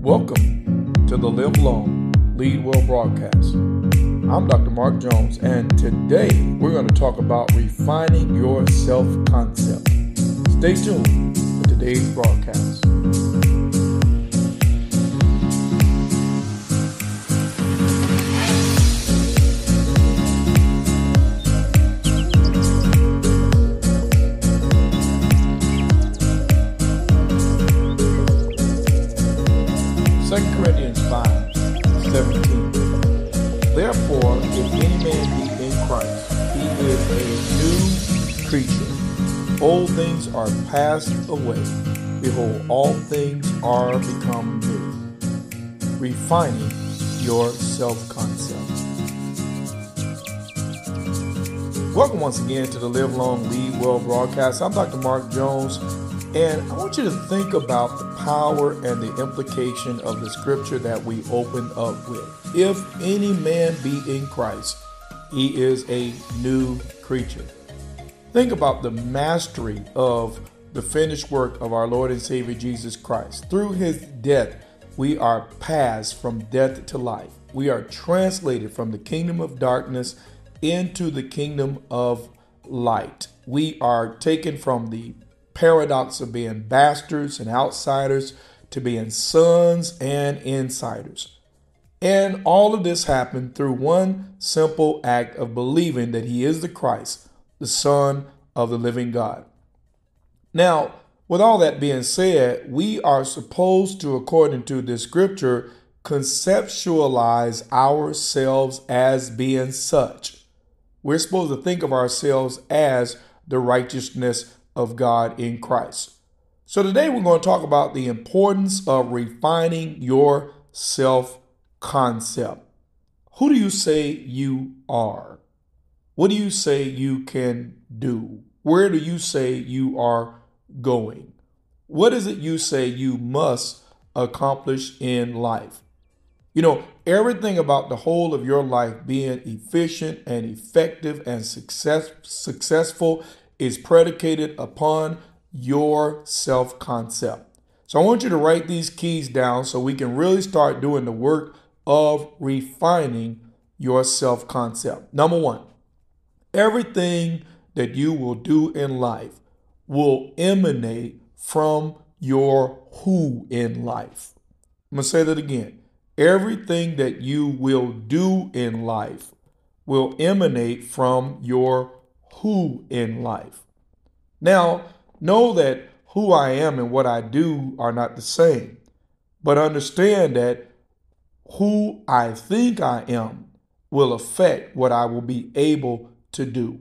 Welcome to the Live Long, Lead Well broadcast. I'm Dr. Mark Jones, and today we're going to talk about refining your self concept. Stay tuned for today's broadcast. Old things are passed away. Behold, all things are become new. Refining your self concept. Welcome once again to the Live Long Lead Well broadcast. I'm Dr. Mark Jones, and I want you to think about the power and the implication of the scripture that we opened up with. If any man be in Christ, he is a new creature. Think about the mastery of the finished work of our Lord and Savior Jesus Christ. Through his death, we are passed from death to life. We are translated from the kingdom of darkness into the kingdom of light. We are taken from the paradox of being bastards and outsiders to being sons and insiders. And all of this happened through one simple act of believing that he is the Christ, the Son of the living God. Now, with all that being said, we are supposed to, according to this scripture, conceptualize ourselves as being such. We're supposed to think of ourselves as the righteousness of God in Christ. So today we're going to talk about the importance of refining your self concept. Who do you say you are? What do you say you can do? Where do you say you are going? What is it you say you must accomplish in life? You know, everything about the whole of your life being efficient and effective and success, successful is predicated upon your self concept. So I want you to write these keys down so we can really start doing the work of refining your self concept. Number one, everything that you will do in life will emanate from your who in life. I'm going to say that again. Everything that you will do in life will emanate from your who in life. Now, know that who I am and what I do are not the same, but understand that who I think I am will affect what I will be able to do.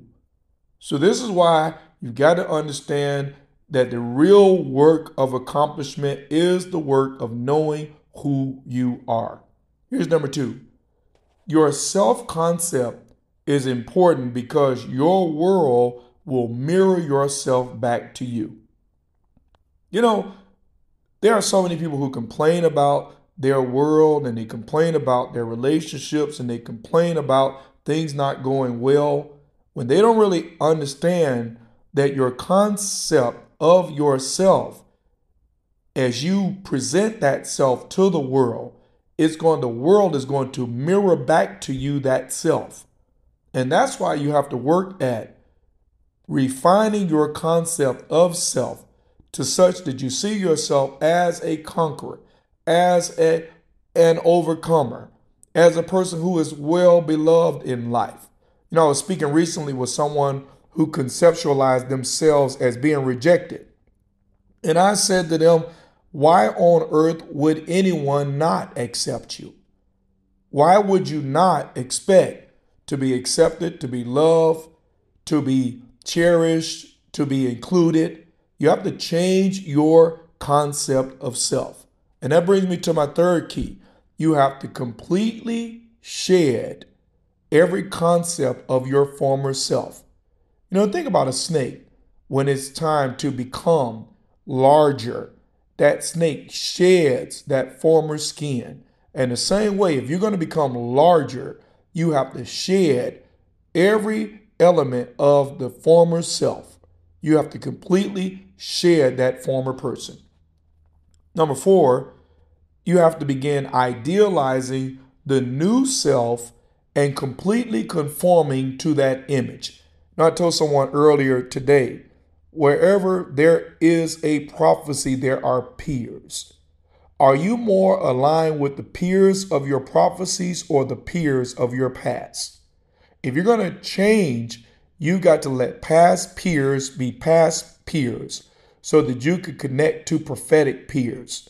So, this is why you've got to understand that the real work of accomplishment is the work of knowing who you are. Here's number two your self concept is important because your world will mirror yourself back to you. You know, there are so many people who complain about their world and they complain about their relationships and they complain about things not going well when they don't really understand that your concept of yourself as you present that self to the world it's going the world is going to mirror back to you that self. And that's why you have to work at refining your concept of self to such that you see yourself as a conqueror as a, an overcomer as a person who is well beloved in life you know i was speaking recently with someone who conceptualized themselves as being rejected and i said to them why on earth would anyone not accept you? Why would you not expect to be accepted, to be loved, to be cherished, to be included? You have to change your concept of self. And that brings me to my third key. You have to completely shed every concept of your former self. You know, think about a snake when it's time to become larger that snake sheds that former skin. And the same way, if you're going to become larger, you have to shed every element of the former self. You have to completely shed that former person. Number four, you have to begin idealizing the new self and completely conforming to that image. Now, I told someone earlier today wherever there is a prophecy, there are peers. Are you more aligned with the peers of your prophecies or the peers of your past? If you're going to change, you've got to let past peers be past peers so that you could connect to prophetic peers.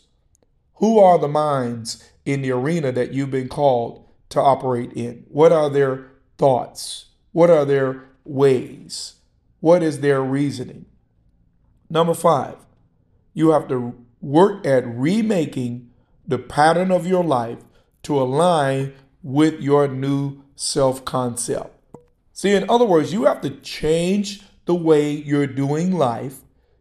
Who are the minds in the arena that you've been called to operate in? What are their thoughts? What are their ways? What is their reasoning? Number five, you have to work at remaking the pattern of your life to align with your new self concept. See, in other words, you have to change the way you're doing life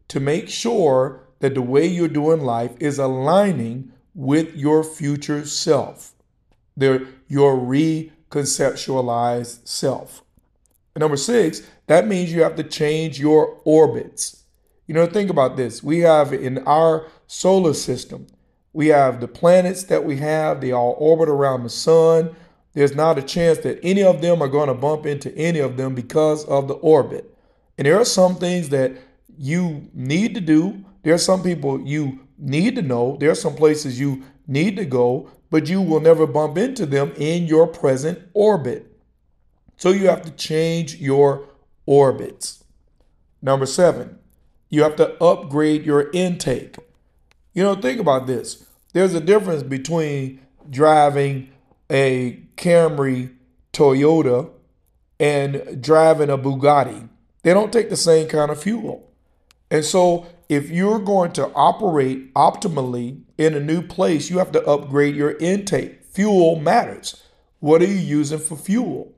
to make sure that the way you're doing life is aligning with your future self, your reconceptualized self. And number six, that means you have to change your orbits. You know, think about this. We have in our solar system, we have the planets that we have, they all orbit around the sun. There's not a chance that any of them are going to bump into any of them because of the orbit. And there are some things that you need to do. There are some people you need to know. There are some places you need to go, but you will never bump into them in your present orbit. So you have to change your orbits. Number seven, you have to upgrade your intake. You know, think about this. There's a difference between driving a Camry Toyota and driving a Bugatti. They don't take the same kind of fuel. And so, if you're going to operate optimally in a new place, you have to upgrade your intake. Fuel matters. What are you using for fuel?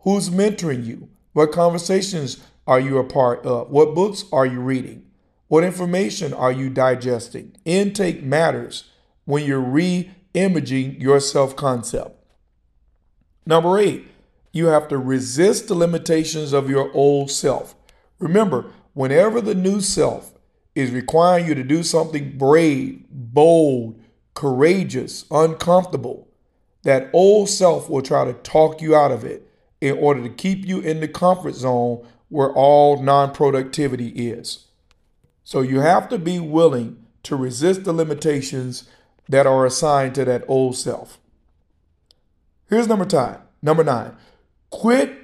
Who's mentoring you? What conversations are you a part of? What books are you reading? What information are you digesting? Intake matters when you're re imaging your self concept. Number eight, you have to resist the limitations of your old self. Remember, whenever the new self is requiring you to do something brave, bold, courageous, uncomfortable, that old self will try to talk you out of it in order to keep you in the comfort zone where all non productivity is. So you have to be willing to resist the limitations that are assigned to that old self. Here's number nine. Number nine, quit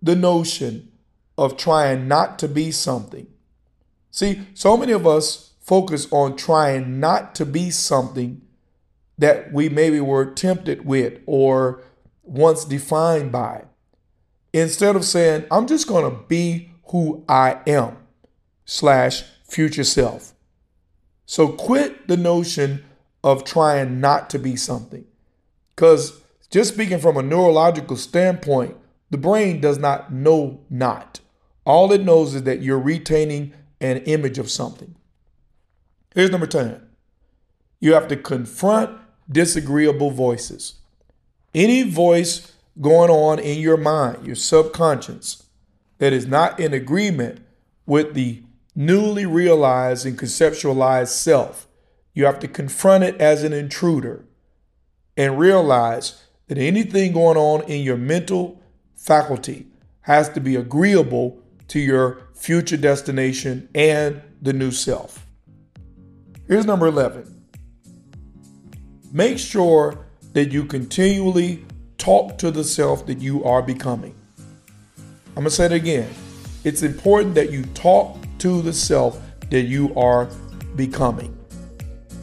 the notion of trying not to be something. See, so many of us focus on trying not to be something that we maybe were tempted with or once defined by. Instead of saying, I'm just going to be who I am, slash future self. So quit the notion of trying not to be something. Because just speaking from a neurological standpoint, the brain does not know not. All it knows is that you're retaining an image of something. Here's number 10 you have to confront disagreeable voices. Any voice going on in your mind, your subconscious, that is not in agreement with the newly realized and conceptualized self, you have to confront it as an intruder and realize that anything going on in your mental faculty has to be agreeable to your future destination and the new self. Here's number 11 make sure that you continually talk to the self that you are becoming. I'm going to say it again. It's important that you talk to the self that you are becoming.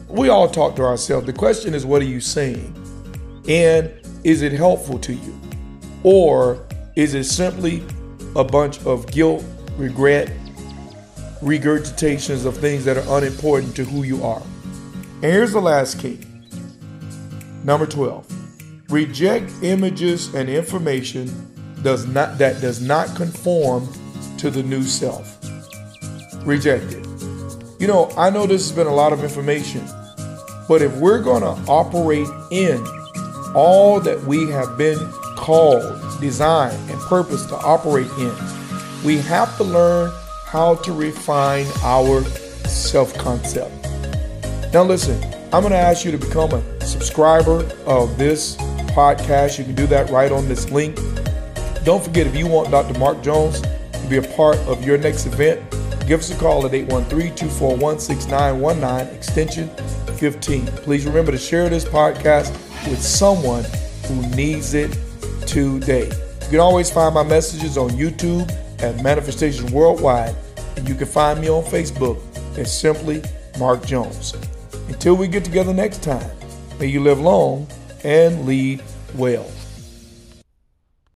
We all talk to ourselves. The question is, what are you saying? And is it helpful to you? Or is it simply a bunch of guilt, regret, regurgitations of things that are unimportant to who you are? And here's the last key Number 12. Reject images and information does not that does not conform to the new self. Reject it. You know, I know this has been a lot of information, but if we're going to operate in all that we have been called, designed, and purpose to operate in, we have to learn how to refine our self concept. Now, listen, I'm going to ask you to become a subscriber of this podcast. You can do that right on this link. Don't forget, if you want Dr. Mark Jones to be a part of your next event, give us a call at 813 241 6919, extension 15. Please remember to share this podcast with someone who needs it today. You can always find my messages on YouTube at Manifestation Worldwide, and you can find me on Facebook as simply Mark Jones. Until we get together next time, may you live long and lead well.